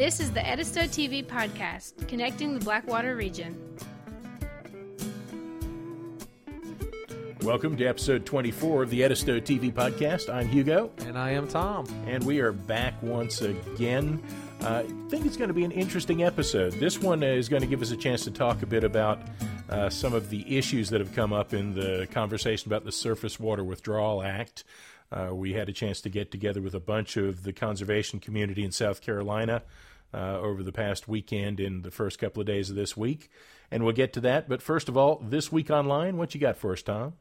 This is the Edisto TV podcast, connecting the Blackwater region. Welcome to episode 24 of the Edisto TV podcast. I'm Hugo. And I am Tom. And we are back once again. Uh, I think it's going to be an interesting episode. This one is going to give us a chance to talk a bit about uh, some of the issues that have come up in the conversation about the Surface Water Withdrawal Act. Uh, we had a chance to get together with a bunch of the conservation community in South Carolina uh, over the past weekend in the first couple of days of this week. And we'll get to that. But first of all, this week online, what you got for us, Tom?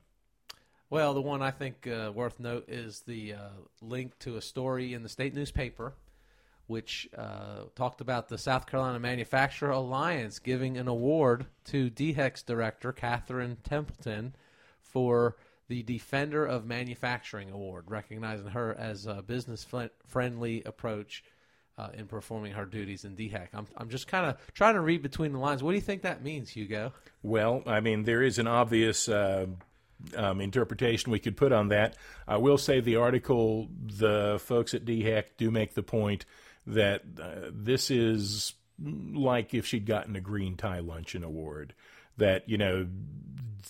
Well, the one I think uh, worth note is the uh, link to a story in the state newspaper, which uh, talked about the South Carolina Manufacturer Alliance giving an award to DHEC's director, Catherine Templeton, for the Defender of Manufacturing Award, recognizing her as a business friendly approach uh, in performing her duties in DHEC. I'm, I'm just kind of trying to read between the lines. What do you think that means, Hugo? Well, I mean, there is an obvious uh, um, interpretation we could put on that. I will say the article, the folks at DHEC do make the point that uh, this is like if she'd gotten a green tie luncheon award. That you know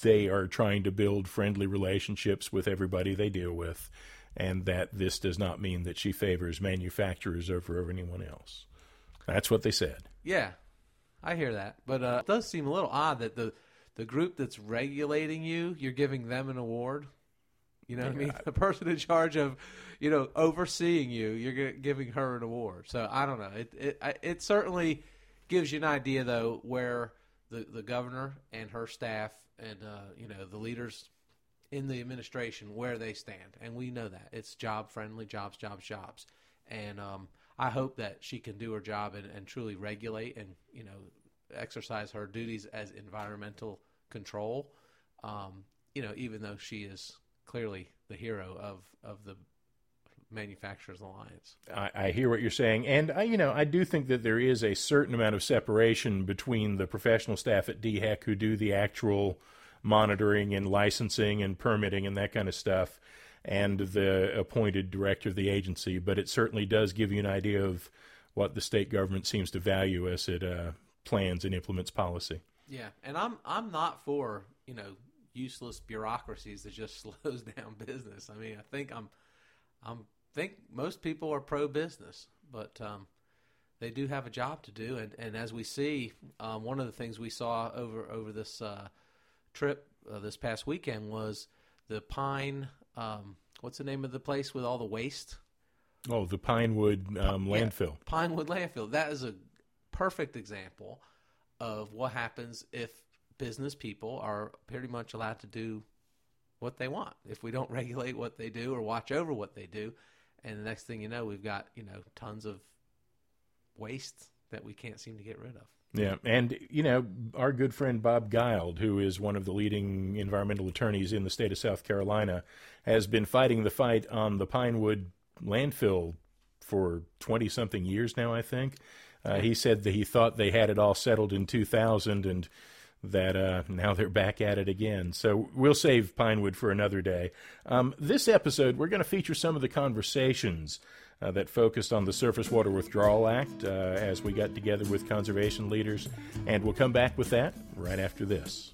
they are trying to build friendly relationships with everybody they deal with, and that this does not mean that she favors manufacturers over anyone else. That's what they said. Yeah, I hear that, but uh, it does seem a little odd that the the group that's regulating you, you're giving them an award. You know what I mean? The person in charge of, you know, overseeing you, you're giving her an award. So I don't know. It it it certainly gives you an idea though where the the governor and her staff and uh, you know the leaders in the administration where they stand, and we know that it's job friendly, jobs, jobs, jobs, and um, I hope that she can do her job and, and truly regulate and you know exercise her duties as environmental control. Um, you know, even though she is clearly the hero of of the manufacturers alliance. I, I, hear what you're saying, and I, you know, I do think that there is a certain amount of separation between the professional staff at DHEC who do the actual monitoring and licensing and permitting and that kind of stuff, and the appointed director of the agency. But it certainly does give you an idea of what the state government seems to value as it uh, plans and implements policy. Yeah, and I'm I'm not for you know useless bureaucracies that just slows down business. I mean, I think I'm I'm think most people are pro business, but um, they do have a job to do. And, and as we see, um, one of the things we saw over over this uh, trip uh, this past weekend was the Pine. Um, what's the name of the place with all the waste? Oh, the Pinewood um, landfill. Pinewood landfill. That is a perfect example of what happens if business people are pretty much allowed to do what they want. If we don't regulate what they do or watch over what they do, and the next thing you know, we've got you know tons of waste that we can't seem to get rid of. Yeah, and you know our good friend Bob Guild, who is one of the leading environmental attorneys in the state of South Carolina, has been fighting the fight on the Pinewood landfill for twenty something years now. I think uh, he said that he thought they had it all settled in 2000 and that uh, now they're back at it again. So we'll save Pinewood for another day. Um, this episode, we're going to feature some of the conversations uh, that focused on the Surface Water Withdrawal Act uh, as we got together with conservation leaders, and we'll come back with that right after this.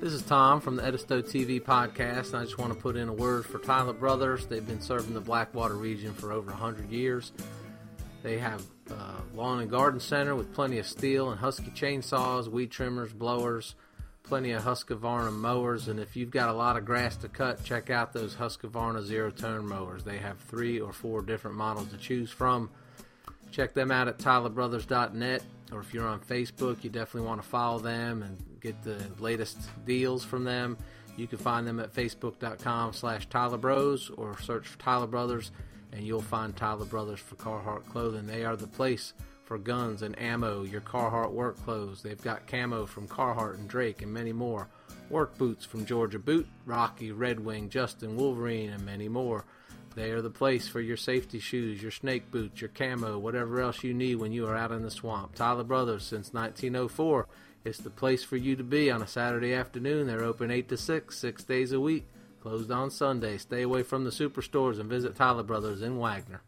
This is Tom from the Edisto TV podcast, and I just want to put in a word for Tyler Brothers. They've been serving the Blackwater region for over 100 years. They have a lawn and garden center with plenty of Stihl and Husky chainsaws, weed trimmers, blowers, plenty of Husqvarna mowers, and if you've got a lot of grass to cut, check out those Husqvarna zero turn mowers. They have three or four different models to choose from. Check them out at tylerbrothers.net, or if you're on Facebook, you definitely want to follow them and get the latest deals from them. You can find them at facebook.com slash Tyler or search for Tyler Brothers and you'll find Tyler Brothers for Carhartt clothing. They are the place for guns and ammo, your Carhartt work clothes. They've got camo from Carhartt and Drake and many more. Work boots from Georgia Boot, Rocky, Red Wing, Justin, Wolverine, and many more. They are the place for your safety shoes, your snake boots, your camo, whatever else you need when you are out in the swamp. Tyler Brothers since 1904 it's the place for you to be on a Saturday afternoon. They're open 8 to 6, six days a week. Closed on Sunday. Stay away from the superstores and visit Tyler Brothers in Wagener.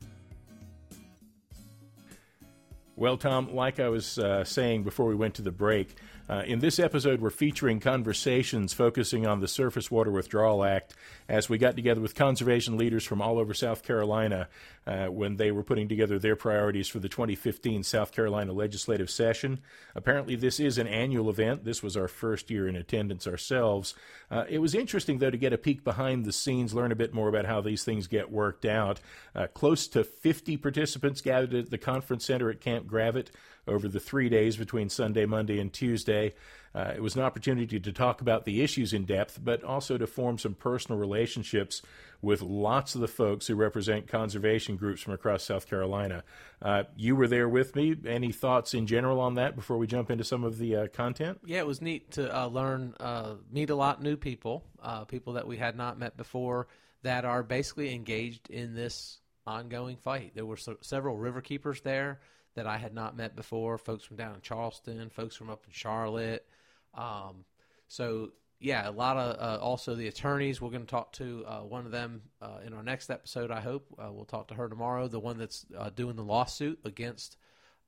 Well, Tom, like I was uh, saying before we went to the break, uh, in this episode, we're featuring conversations focusing on the Surface Water Withdrawal Act as we got together with conservation leaders from all over South Carolina uh, when they were putting together their priorities for the 2015 South Carolina legislative session. Apparently, this is an annual event. This was our first year in attendance ourselves. Uh, it was interesting, though, to get a peek behind the scenes, learn a bit more about how these things get worked out. Uh, close to 50 participants gathered at the conference center at Camp Gravatt over the three days between Sunday, Monday, and Tuesday. Uh, it was an opportunity to talk about the issues in depth, but also to form some personal relationships with lots of the folks who represent conservation groups from across South Carolina. Uh, you were there with me. Any thoughts in general on that before we jump into some of the uh, content? Yeah, it was neat to uh, learn, uh, meet a lot new people, uh, people that we had not met before that are basically engaged in this ongoing fight. There were so- several river keepers there that I had not met before. Folks from down in Charleston, folks from up in Charlotte. Um, so yeah, a lot of uh, also the attorneys. We're going to talk to uh, one of them uh, in our next episode. I hope uh, we'll talk to her tomorrow. The one that's uh, doing the lawsuit against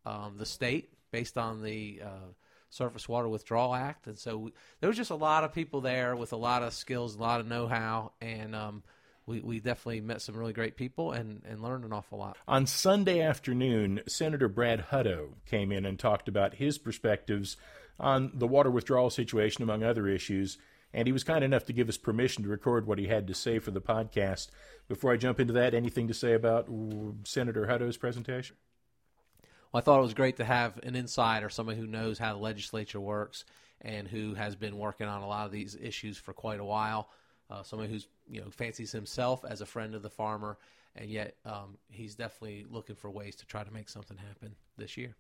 um, the state based on the uh, Surface Water Withdrawal Act, and so we, there was just a lot of people there with a lot of skills, a lot of know-how, and um, we, we definitely met some really great people and, and learned an awful lot. On Sunday afternoon, Senator Brad Hutto came in and talked about his perspectives on the water withdrawal situation, among other issues. And he was kind enough to give us permission to record what he had to say for the podcast. Before I jump into that, anything to say about Senator Hutto's presentation? Well, I thought it was great to have an insider, somebody who knows how the legislature works and who has been working on a lot of these issues for quite a while. Uh, someone who's you know fancies himself as a friend of the farmer, and yet um, he's definitely looking for ways to try to make something happen this year.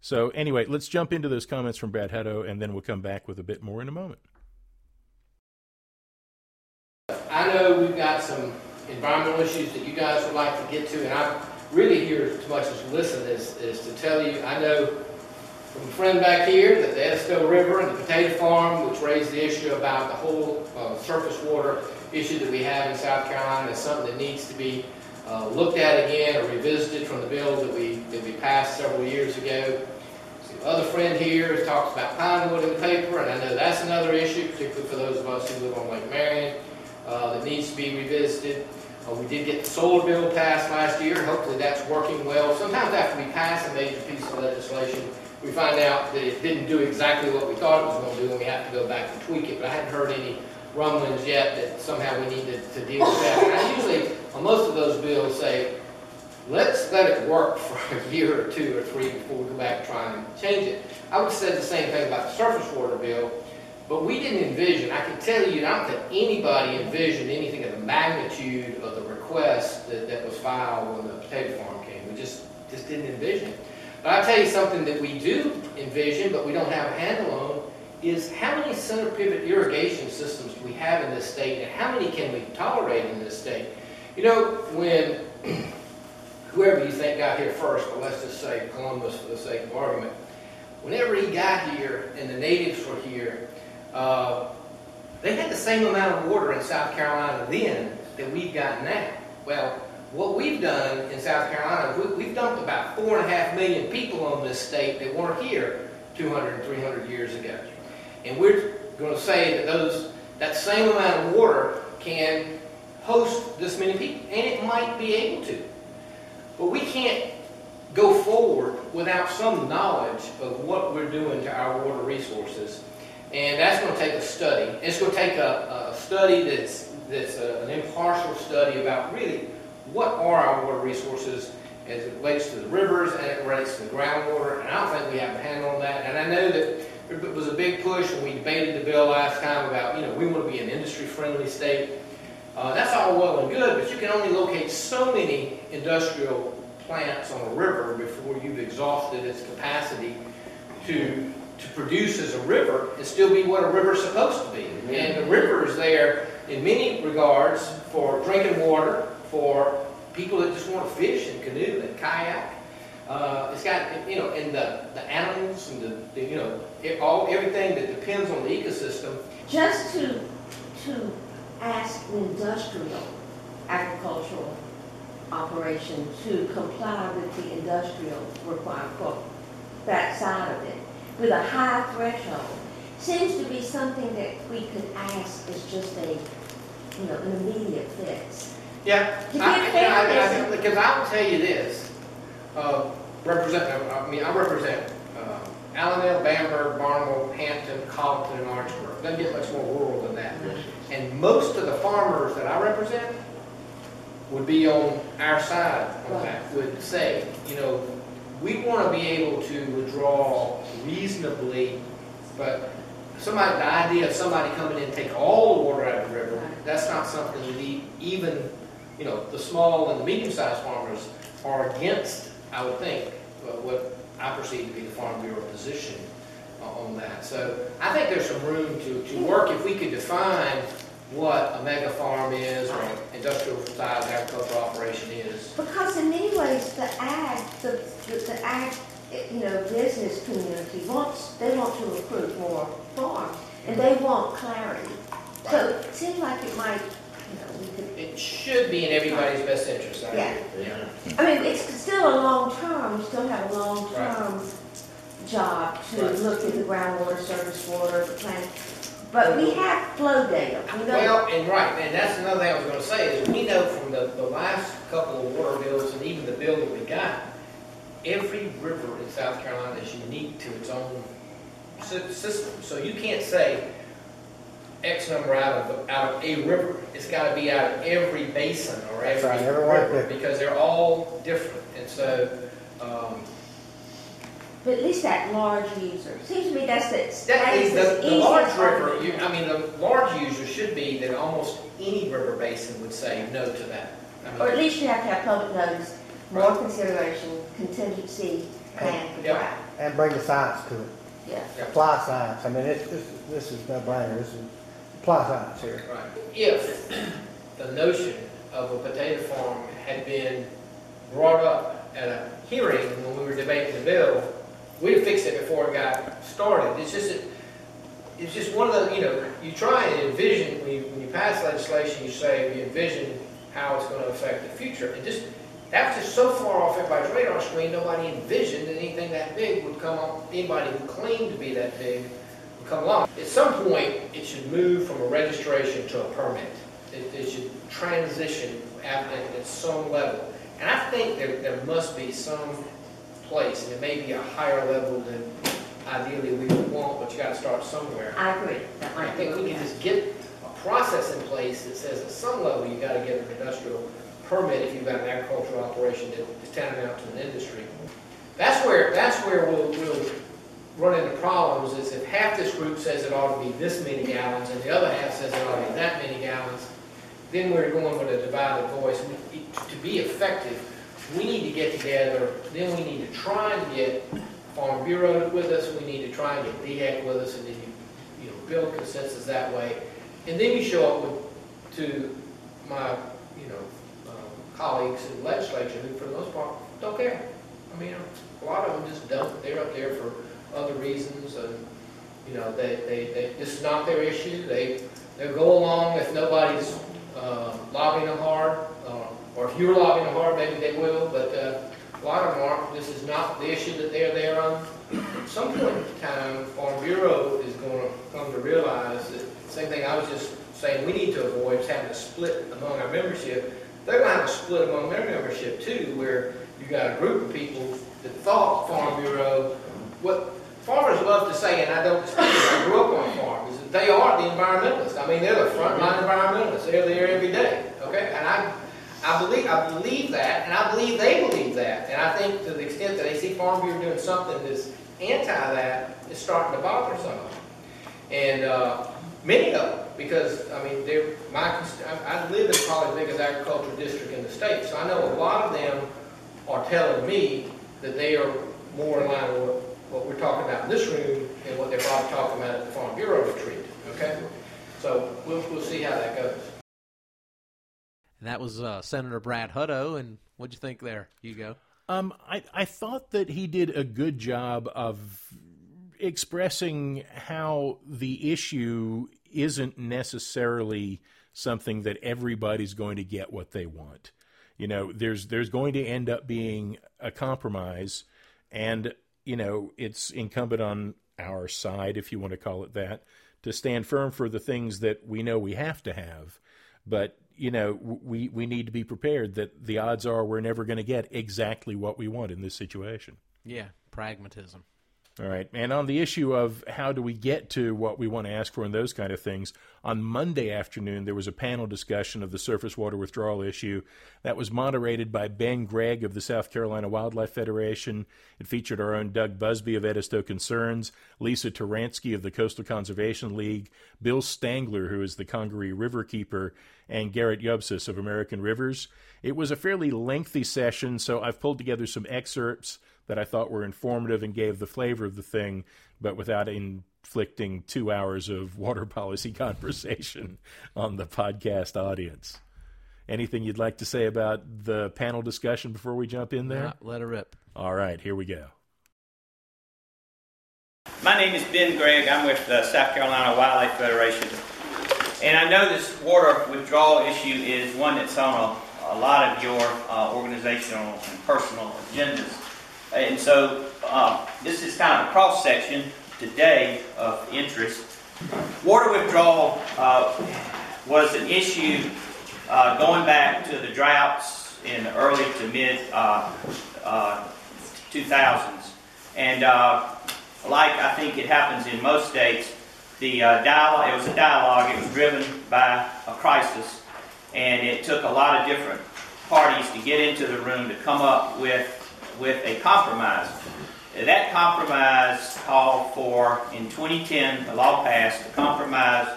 So anyway, let's jump into those comments from Brad Hutto, and then we'll come back with a bit more in a moment. I know we've got some environmental issues that you guys would like to get to, and I'm really here as much as listen is, is to tell you, I know from a friend back here that the Edisto River and the potato farm, which raised the issue about the whole uh, surface water issue that we have in South Carolina, is something that needs to be uh, looked at again or revisited from the bill that we, that we passed several years ago. The other friend here talks about pine wood in the paper, and I know that's another issue, particularly for those of us who live on Lake Marion, uh, that needs to be revisited. Uh, we did get the solar bill passed last year. Hopefully that's working well. Sometimes after we pass a major piece of legislation, we find out that it didn't do exactly what we thought it was going to do, and we have to go back and tweak it. But I hadn't heard any rumblings yet that somehow we need to, to deal with that. And I usually, on most of those bills, say, let's let it work for a year or two or three before we go back and try and change it. I would say the same thing about the surface water bill, but we didn't envision, I can tell you, I don't think anybody envisioned anything of the magnitude of the request that, that was filed when the potato farm came. We just, just didn't envision it. But I'll tell you something that we do envision, but we don't have a handle on, is how many center pivot irrigation systems do we have in this state, and how many can we tolerate in this state? You know, when whoever you think got here first, but let's just say Columbus for the sake of argument, whenever he got here and the natives were here, uh, they had the same amount of water in South Carolina then that we've got now. Well, what we've done in South Carolina, we, have dumped about four and a half million people on this state that weren't here 200 300 years ago. And we're going to say that those that same amount of water can host this many people, and it might be able to. But we can't go forward without some knowledge of what we're doing to our water resources. And that's going to take a study. It's going to take a, a study that's, that's a, an impartial study about really what are our water resources as it relates to the rivers and it relates to the groundwater. And I don't think we have a handle on that. And I know that it was a big push when we debated the bill last time about, you know, we want to be an industry-friendly state. Uh, that's all well and good, but you can only locate so many industrial plants on a river before you've exhausted its capacity to to produce as a river and still be what a river is supposed to be. Mm-hmm. And the river is there in many regards for drinking water, for people that just want to fish and canoe and kayak. Uh, it's got, you know, and the, the animals and the, the you know, it, all everything that depends on the ecosystem. Just to to ask industrial agricultural operation to comply with the industrial requirement for that side of it with a high threshold seems to be something that we could ask as just a, you know, an immediate fix. Yeah, I- I- I- I- because I will tell you this, uh, represent, I mean, I represent uh, Allendale, Bamberg, Barnwell, Hampton, Colleton, and Orangeburg. Doesn't get much more rural than that. And most of the farmers that I represent would be on our side on that, would say, you know, we want to be able to withdraw reasonably, but somebody, the idea of somebody coming in and take all the water out of the river, that's not something that even, you know, the small and the medium-sized farmers are against, I would think, uh, what I perceive to be the Farm Bureau position uh, on that. So I think there's some room to, to work if we could define what a mega farm is or an industrial sized agricultural operation is. Because in many ways, the ag, the, the, the ag, you know, business community wants, they want to recruit more farms, and they want clarity. So it seems like it might, you know, we could, It should be in everybody's best interest, I Yeah. agree. Yeah. I mean, it's still a long term, we still have a long-term job to Right. look at the groundwater, surface water, the plant. But we have flow data, we know, Well, and right, and that's another thing I was gonna say, is we know from the, the last couple of water bills and even the bill that we got, every river in South Carolina is unique to its own sy- system. So you can't say X number out of, out of a river. It's gotta be out of every basin or That's every right, river, different. because they're all different. And so, um, but at least that large user, seems to me that's the, That that is, is the, the the large river, you, I mean, the large user should be that almost any river basin would say no to that. I mean, Or at least you have to have public notice, more consideration, contingency, plan for Yeah. drought. And bring the science to it. Yeah. Apply science. I mean, it's, this, this is no brainer. This is apply science here. Right. If the notion of a potato farm had been brought up at a hearing when we were debating the bill, we'd fixed it before it got started. It's just, it's just one of the, you know, you try and envision, when you, when you pass legislation, you say, you envision how it's gonna affect the future. And just, that was just so far off everybody's radar screen, nobody envisioned anything that big would come up, anybody who claimed to be that big come along. At some point, it should move from a registration to a permit. It, it should transition at, at some level. And I think there, there must be some place, and it may be a higher level than ideally we would want, but you gotta start somewhere. I agree, that I might be. think we can just get a process in place that says at some level, you gotta get an industrial permit if you've got an agricultural operation that is tantamount to an industry. That's where, that's where we'll, we'll run into problems, is if half this group says it ought to be this many gallons, and the other half says it ought to be that many gallons, then we're going with a divided voice. We- To be effective, we need to get together, then we need to try and get Farm Bureau with us, we need to try and get DHEC with us, and then you, you know, build consensus that way. And then you show up with, to my, you know, um, colleagues in the legislature who, for the most part, don't care. I mean, a lot of them just don't, they're up there for other reasons, and, you know, they, they, they, this is not their issue, they, they'll go along if nobody's, uh, lobbying them hard, uh, or if you're lobbying them hard, maybe they will, but, uh, a lot of them aren't, this is not the issue that they're there on. At some point in time, Farm Bureau is gonna come to realize that, same thing I was just saying, we need to avoid having a split among our membership. They're gonna have a split among their membership too, where you got a group of people that thought Farm Bureau, what farmers love to say, and I don't dispute it, I grew up on a farm, is that they are the environmentalists. I mean, they're the frontline environmentalists, they're there every day, okay? And I, I believe, I believe that, and I believe they believe that. And I think to the extent that they see Farm Bureau doing something that's anti that, it's starting to bother some of them. And, uh, many of them, because, I mean, they're, my, I live in probably the biggest agricultural district in the state, so I know a lot of them are telling me that they are more in line with what, what we're talking about in this room and what they're probably talking about at the Farm Bureau retreat, okay? So we'll, we'll see how that goes. And that was uh, Senator Brad Hutto. And what'd you think there, Hugo? Um, I, I thought that he did a good job of expressing how the issue isn't necessarily something that everybody's going to get what they want. You know, there's there's going to end up being a compromise, and you know, it's incumbent on our side, if you want to call it that, to stand firm for the things that we know we have to have. But you know, we we need to be prepared that the odds are we're never going to get exactly what we want in this situation. Yeah, pragmatism. All right. And on the issue of how do we get to what we want to ask for and those kind of things, on Monday afternoon, there was a panel discussion of the surface water withdrawal issue that was moderated by Ben Gregg of the South Carolina Wildlife Federation. It featured our own Doug Busby of Edisto Concerns, Lisa Turansky of the Coastal Conservation League, Bill Stangler, who is the Congaree River Keeper, and Gerrit Jöbsis of American Rivers. It was a fairly lengthy session, so I've pulled together some excerpts that I thought were informative and gave the flavor of the thing, but without inflicting two hours of water policy conversation on the podcast audience. Anything you'd like to say about the panel discussion before we jump in there? let it rip. All right, here we go. My name is Ben Gregg. I'm with the South Carolina Wildlife Federation. And I know this water withdrawal issue is one that's on a, a lot of your uh, organizational and personal agendas. And so uh, this is kind of a cross section today of interest. Water withdrawal uh, was an issue uh, going back to the droughts in the early to mid 2000s. Uh, and uh, like I think it happens in most states, the uh, dialogue, it was a dialogue, it was driven by a crisis, and it took a lot of different parties to get into the room to come up with with a compromise. That compromise called for, in 2010, the law passed, the compromise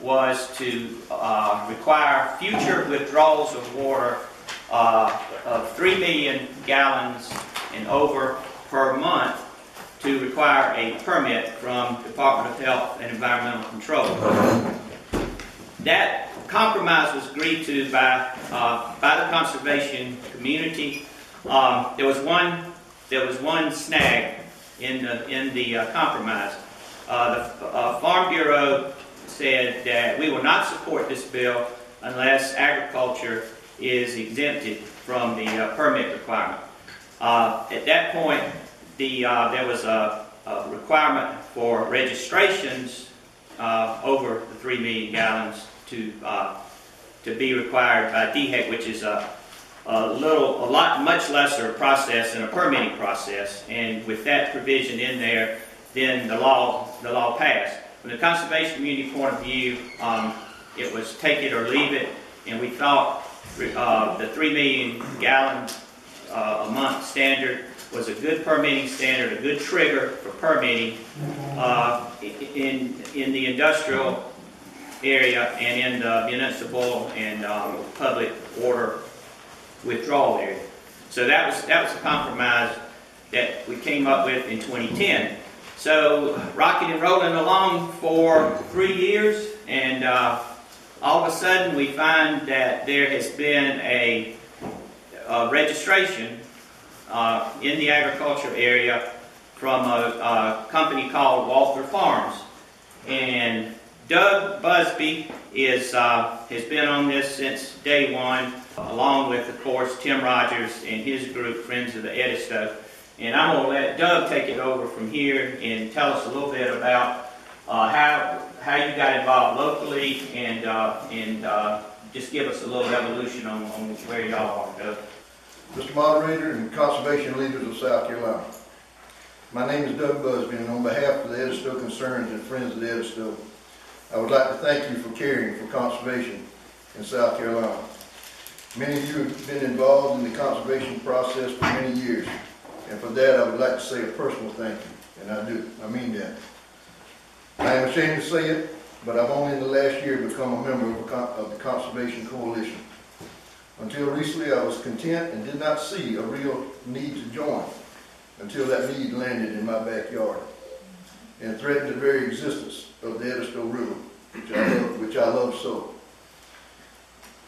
was to uh, require future withdrawals of water uh, of 3 million gallons and over per month to require a permit from Department of Health and Environmental Control. That compromise was agreed to by, uh, by the conservation community um, there was one there was one snag in the in the uh, compromise. Uh, the uh, Farm Bureau said that we will not support this bill unless agriculture is exempted from the uh, permit requirement. Uh, at that point, the uh, there was a, a, requirement for registrations over the three million gallons to to be required by DHEC, which is a a little, a lot, much lesser process than a permitting process. And with that provision in there, then the law, the law passed. From the conservation community point of view, um, it was take it or leave it, and we thought uh, the three million gallon uh, a month standard was a good permitting standard, a good trigger for permitting uh, in in the industrial area and in the municipal and um, public water withdrawal area. So that was that was a compromise that we came up with in 2010. So rocking and rolling along for three years, and uh, all of a sudden we find that there has been a, a registration uh, in the agriculture area from a, a company called Walther Farms, and Doug Busby is uh, has been on this since day one along with, of course, Tim Rogers and his group, Friends of the Edisto. And I'm going to let Doug take it over from here and tell us a little bit about uh, how how you got involved locally and uh, and uh, just give us a little evolution on, on where y'all are, Doug. Mr. Moderator and conservation leaders of South Carolina. My name is Doug Busby, and on behalf of the Edisto Concerns and Friends of the Edisto, I would like to thank you for caring for conservation in South Carolina. Many of you have been involved in the conservation process for many years, and for that I would like to say a personal thank you, and I do, I mean that. I am ashamed to say it, but I've only in the last year become a member of, a of the Conservation Coalition. Until recently, I was content and did not see a real need to join until that need landed in my backyard and threatened the very existence of the Edisto River, which I love, which I love so.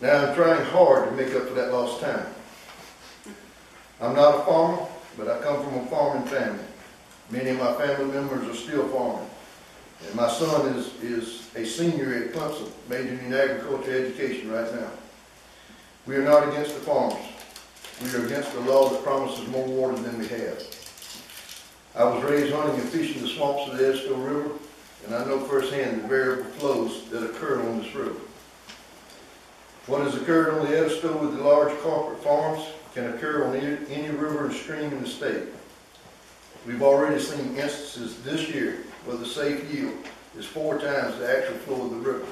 Now I'm trying hard to make up for that lost time. I'm not a farmer, but I come from a farming family. Many of my family members are still farming. And my son is, is a senior at Clemson, majoring in agriculture education right now. We are not against the farmers. We are against the law that promises more water than we have. I was raised hunting and fishing the swamps of the Edisto River, and I know firsthand the variable flows that occur on this river. What has occurred on the Edisto with the large corporate farms can occur on any, any river and stream in the state. We've already seen instances this year where the safe yield is four times the actual flow of the river.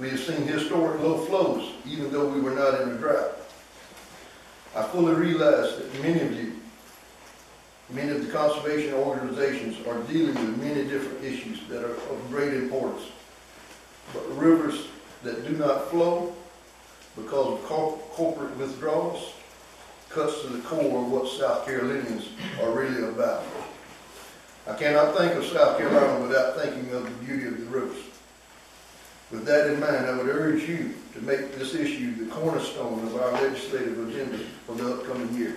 We have seen historic low flows, even though we were not in a drought. I fully realize that many of you, many of the conservation organizations are dealing with many different issues that are of great importance. But rivers that do not flow because of cor- corporate withdrawals cuts to the core of what South Carolinians are really about. I cannot think of South Carolina without thinking of the beauty of the rivers. With that in mind, I would urge you to make this issue the cornerstone of our legislative agenda for the upcoming year.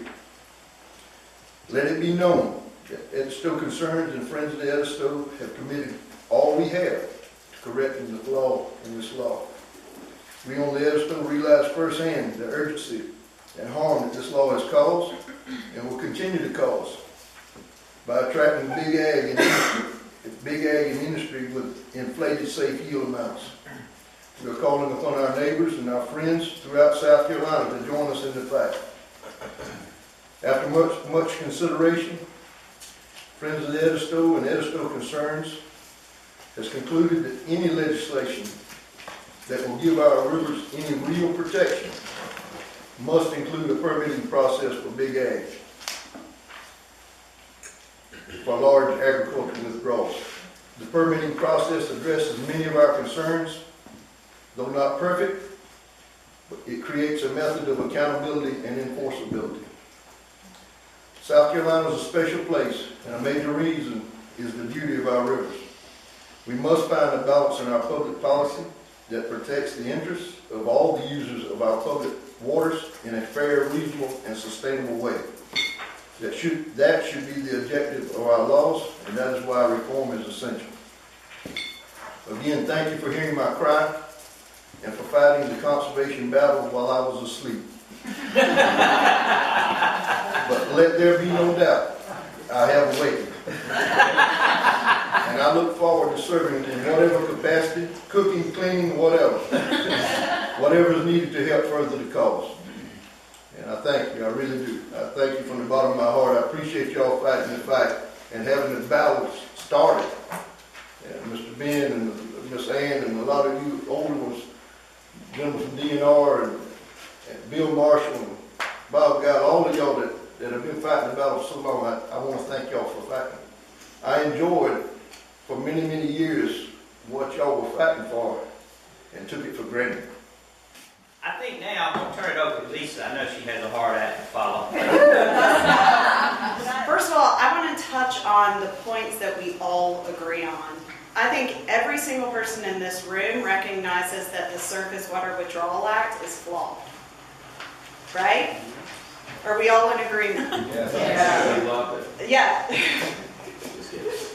Let it be known that Edisto Concerns and Friends of the Edisto have committed all we have to correcting the flaw in this law. We on the Edisto realize firsthand the urgency and harm that this law has caused and will continue to cause by attracting big ag and industry, big ag and industry with inflated safe yield amounts. We are calling upon our neighbors and our friends throughout South Carolina to join us in the fight. After much, much consideration, Friends of the Edisto and Edisto Concerns has concluded that any legislation that will give our rivers any real protection must include a permitting process for big ag, for large agricultural withdrawals. The permitting process addresses many of our concerns, though not perfect, but it creates a method of accountability and enforceability. South Carolina is a special place, and a major reason is the beauty of our rivers. We must find a balance in our public policy that protects the interests of all the users of our public waters in a fair, reasonable, and sustainable way. That should, that should be the objective of our laws, and that is why reform is essential. Again, thank you for hearing my cry and for fighting the conservation battle while I was asleep. But let there be no doubt, I have awakened. And I look forward to serving in whatever capacity, cooking, cleaning, whatever. Whatever is needed to help further the cause. And I thank you, I really do. I thank you from the bottom of my heart. I appreciate y'all fighting the fight and having the battle started. And Mr. Ben and Miss Ann and a lot of you older ones, gentlemen from DNR and, and Bill Marshall and Bob God, all of y'all that, that have been fighting the battle so long, I, I want to thank y'all for fighting. I enjoyed for many, many years what y'all were fighting for and took it for granted. I think now I'm gonna turn it over to Lisa. I know she has a hard act to follow. First of all, I want to touch on the points that we all agree on. I think every single person in this room recognizes that the Surface Water Withdrawal Act is flawed. Right? Are we all in agreement? Yeah. Yeah.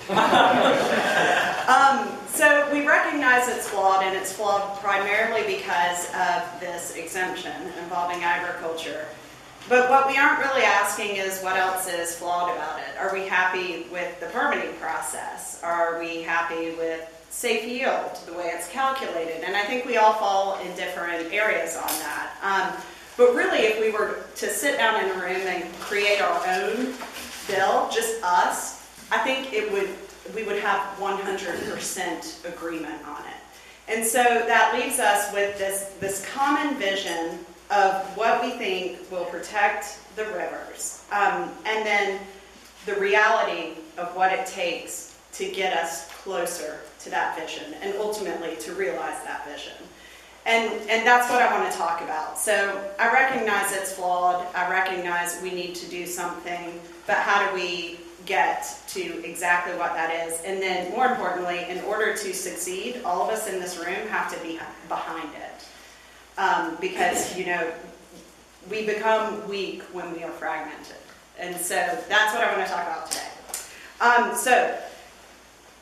Um, so we recognize it's flawed, and it's flawed primarily because of this exemption involving agriculture. But what we aren't really asking is what else is flawed about it. Are we happy with the permitting process? Are we happy with safe yield, the way it's calculated? And I think we all fall in different areas on that. Um, but really, if we were to sit down in a room and create our own bill, just us, I think it would, we would have 100% agreement on it. And so that leaves us with this, this common vision of what we think will protect the rivers. Um, and then the reality of what it takes to get us closer to that vision and ultimately to realize that vision. And, and that's what I want to talk about. So I recognize it's flawed. I recognize we need to do something, but how do we get to exactly what that is? And then, more importantly, in order to succeed, all of us in this room have to be behind it. Um, because, you know, we become weak when we are fragmented. And so that's what I want to talk about today. Um, so,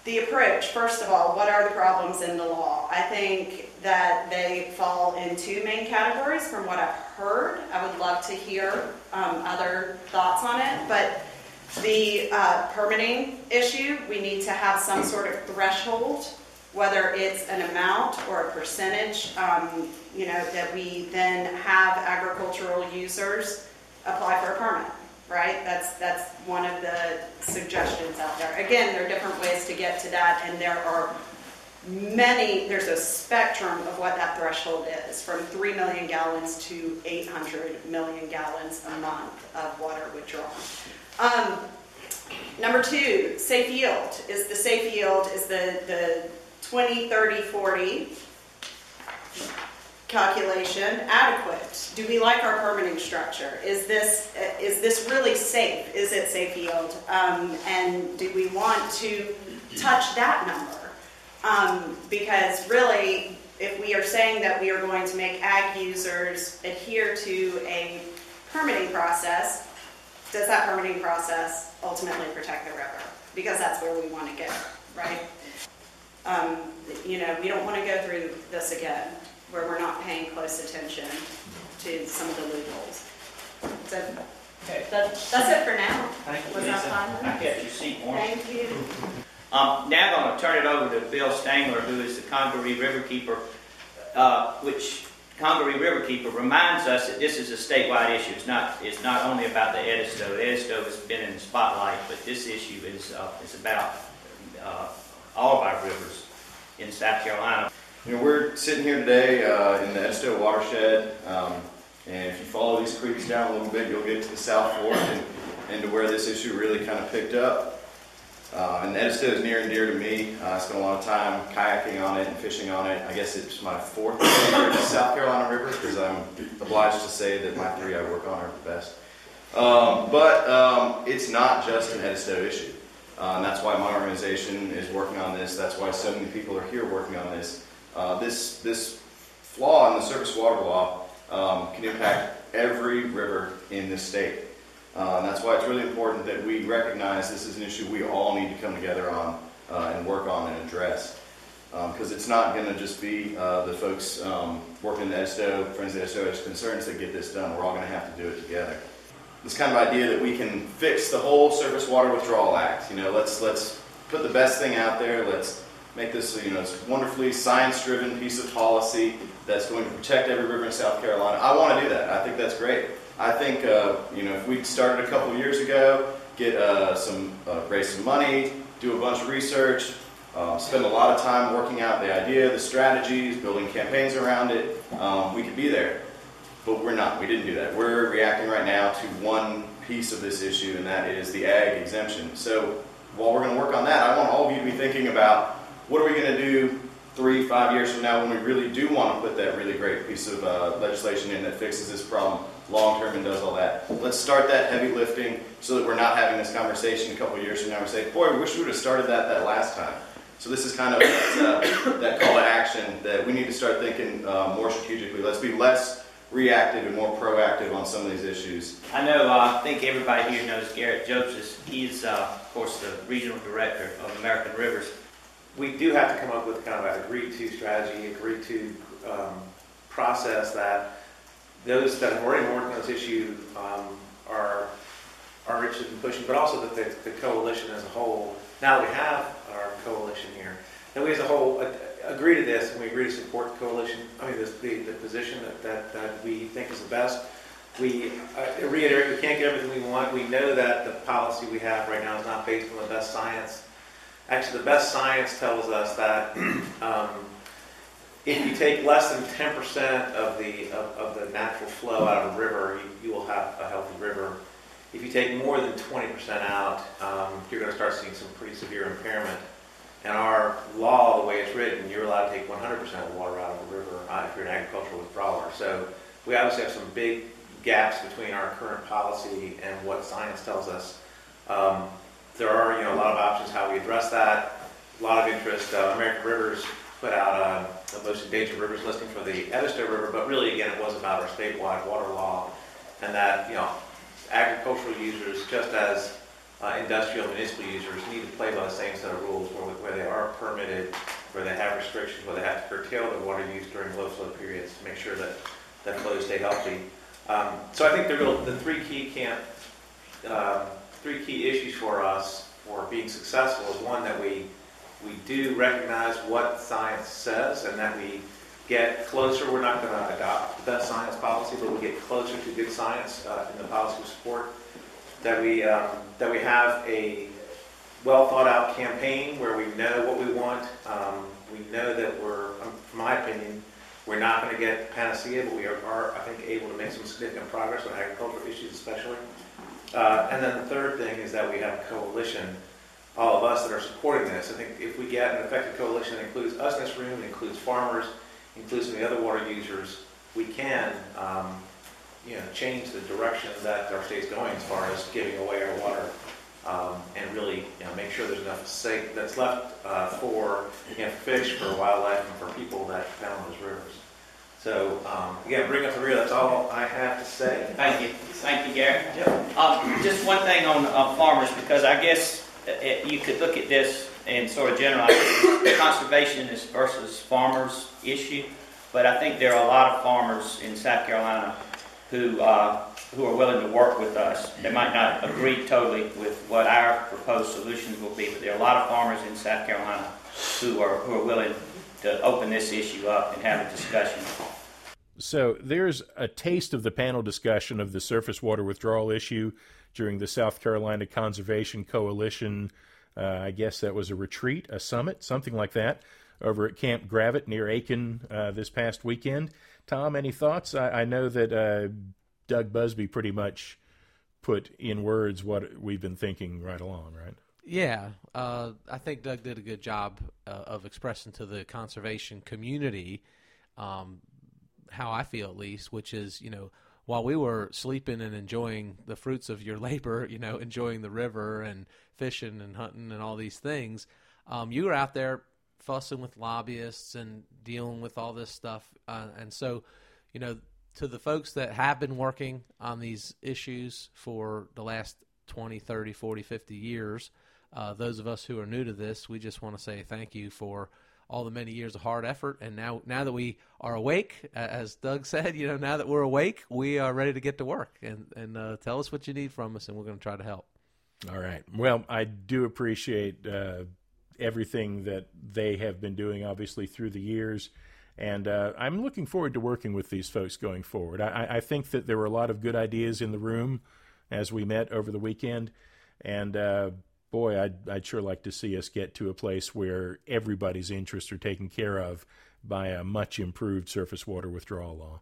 the approach, first of all, what are the problems in the law? I think that they fall in two main categories from what I've heard. I would love to hear um, other thoughts on it, but the uh, permitting issue, we need to have some sort of threshold, whether it's an amount or a percentage, um, you know, that we then have agricultural users apply for a permit, right? That's, that's one of the suggestions out there. Again, there are different ways to get to that, and there are many, there's a spectrum of what that threshold is, from 3 million gallons to 800 million gallons a month of water withdrawal. Um, number two, safe yield. Is the safe yield, is the, the 20, 30, 40 calculation adequate? Do we like our permitting structure? Is this, is this really safe? Is it safe yield? Um, and do we want to touch that number? Um, because really, if we are saying that we are going to make ag users adhere to a permitting process, does that permitting process ultimately protect the river? Because that's where we want to go, right? Um, you know, we don't want to go through this again, where we're not paying close attention to some of the loopholes. So, that, that's it for now. Thank you, Was that Lisa. fine? I kept your seat warm. Thank you. Um, now I'm going to turn it over to Bill Stangler, who is the Congaree Riverkeeper, uh, which Congaree Riverkeeper reminds us that this is a statewide issue. It's not, it's not only about the Edisto. The Edisto has been in the spotlight, but this issue is, uh, is about uh, all of our rivers in South Carolina. You know, we're sitting here today uh, in the Edisto watershed, um, and if you follow these creeks down a little bit, you'll get to the South Fork and, and to where this issue really kind of picked up. Uh, and Edisto is near and dear to me. Uh, I spent a lot of time kayaking on it and fishing on it. I guess it's my fourth favorite South Carolina river because I'm obliged to say that my three I work on are the best. Um, but um, it's not just an Edisto issue. Uh, and that's why my organization is working on this. That's why so many people are here working on this. Uh, this, this flaw in the surface water law um, can impact every river in this state. Uh, that's why it's really important that we recognize this is an issue we all need to come together on uh, and work on and address. Because um, it's not going to just be uh, the folks um, working in Edisto, Friends of the Edisto Concerns that get this done. We're all going to have to do it together. This kind of idea that we can fix the whole Surface Water Withdrawal Act. You know, let's let's put the best thing out there. Let's make this you know this wonderfully science-driven piece of policy that's going to protect every river in South Carolina. I want to do that. I think that's great. I think uh, you know if we started a couple years ago, get uh, some uh, raise some money, do a bunch of research, um, spend a lot of time working out the idea, the strategies, building campaigns around it, um, we could be there. But we're not. We didn't do that. We're reacting right now to one piece of this issue, and that is the ag exemption. So while we're going to work on that, I want all of you to be thinking about what are we going to do three, five years from now when we really do want to put that really great piece of uh, legislation in that fixes this problem long term and does all that. Let's start that heavy lifting so that we're not having this conversation a couple years from now and say, boy, we wish we would have started that that last time. So this is kind of that, uh, that call to action that we need to start thinking uh, more strategically. Let's be less reactive and more proactive on some of these issues. I know, uh, I think everybody here knows Gerrit Jöbsis. He's, uh, of course, the regional director of American Rivers. We do have to come up with kind of an agreed-to strategy, agreed-to um, process that those that have already working on this issue um, are are interested in pushing, but also that the, the coalition as a whole, now that we have our coalition here, that we as a whole agree to this and we agree to support the coalition, I mean, this, the, the position that, that, that we think is the best. We uh, reiterate, we can't get everything we want. We know that the policy we have right now is not based on the best science. Actually, the best science tells us that um, if you take less than 10% of the, of, of, the natural flow out of a river, you, you, will have a healthy river. If you take more than 20% out, um, you're going to start seeing some pretty severe impairment. And our law, the way it's written, you're allowed to take 100% of the water out of a river uh, if you're an agricultural withdrawer. So we obviously have some big gaps between our current policy and what science tells us. Um, there are, you know, a lot of options how we address that. A lot of interest. Uh, American Rivers put out uh, the most endangered rivers listing for the Edisto River, but really, again, it was about our statewide water law, and that you know, agricultural users, just as uh, industrial municipal users need to play by the same set of rules where, where they are permitted, where they have restrictions, where they have to curtail their water use during low flow periods to make sure that, that flows stay healthy. Um, so I think the real, the three key camp, um, three key issues for us for being successful is one that we we do recognize what science says and that we get closer. We're not going to adopt the best science policy, but we get closer to good science uh, in the policy support. That we um, that we have a well thought out campaign where we know what we want. Um, we know that we're, um, from my opinion, we're not going to get panacea, but we are, are, I think, able to make some significant progress on agricultural issues, especially. Uh, and then the third thing is that we have a coalition all of us that are supporting this. I think if we get an effective coalition that includes us in this room, includes farmers, includes some of the other water users, we can, um, you know, change the direction that our state's going as far as giving away our water, um, and really, you know, make sure there's enough safe that's left uh, for, you know, fish, for wildlife, and for people that on those rivers. So, um, again, bring up the rear. That's all I have to say. Thank you. Thank you, Gary. Um, just one thing on uh, farmers, because I guess it, you could look at this and sort of generalize conservation versus farmers issue, but I think there are a lot of farmers in South Carolina who uh, who are willing to work with us. They might not agree totally with what our proposed solutions will be, but there are a lot of farmers in South Carolina who are who are willing to open this issue up and have a discussion. So there's a taste of the panel discussion of the surface water withdrawal issue during the South Carolina Conservation Coalition. Uh, I guess that was a retreat, a summit, something like that, over at Camp Gravatt near Aiken uh, this past weekend. Tom, any thoughts? I, I know that uh, Doug Busby pretty much put in words what we've been thinking right along, right? Yeah, uh, I think Doug did a good job uh, of expressing to the conservation community um, how I feel, at least, which is, you know, while we were sleeping and enjoying the fruits of your labor, you know, enjoying the river and fishing and hunting and all these things, um, you were out there fussing with lobbyists and dealing with all this stuff. Uh, and so, you know, to the folks that have been working on these issues for the last 20, 30, 40, 50 years, uh, those of us who are new to this, we just want to say thank you for all the many years of hard effort. And now, now that we are awake, as Doug said, you know, now that we're awake, we are ready to get to work and and uh, tell us what you need from us, and we're going to try to help. All right. Well, I do appreciate uh, everything that they have been doing, obviously through the years. And uh, I'm looking forward to working with these folks going forward. I, I, think that there were a lot of good ideas in the room as we met over the weekend. And uh, boy, I'd, I'd sure like to see us get to a place where everybody's interests are taken care of by a much improved surface water withdrawal law.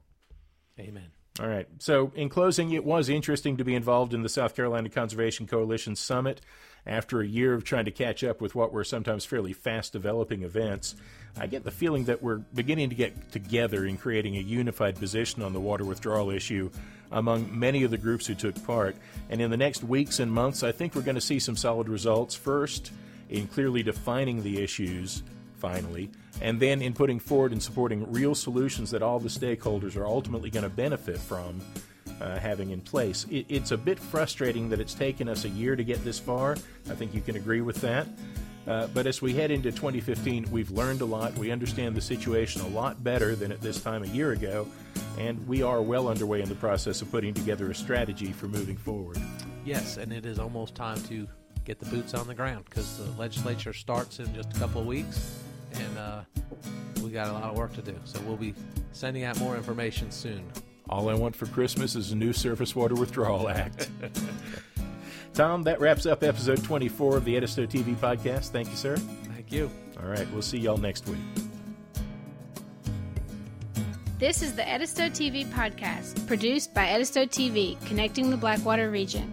Amen. All right. So, in closing, it was interesting to be involved in the South Carolina Conservation Coalition Summit. After a year of trying to catch up with what were sometimes fairly fast developing events, I get the feeling that we're beginning to get together in creating a unified position on the water withdrawal issue among many of the groups who took part. And in the next weeks and months, I think we're going to see some solid results. First, in clearly defining the issues, finally, and then in putting forward and supporting real solutions that all the stakeholders are ultimately going to benefit from uh, having in place. It, it's a bit frustrating that it's taken us a year to get this far. I think you can agree with that. Uh, but as we head into 2015, we've learned a lot. We understand the situation a lot better than at this time a year ago, and we are well underway in the process of putting together a strategy for moving forward. Yes, and it is almost time to get the boots on the ground because the legislature starts in just a couple of weeks, and uh, we got a lot of work to do. So we'll be sending out more information soon. All I want for Christmas is a new Surface Water Withdrawal Act. Tom, that wraps up episode 24 of the Edisto TV podcast. Thank you, sir. Thank you. All right, we'll see y'all next week. This is the Edisto TV podcast, produced by Edisto TV, connecting the Blackwater region.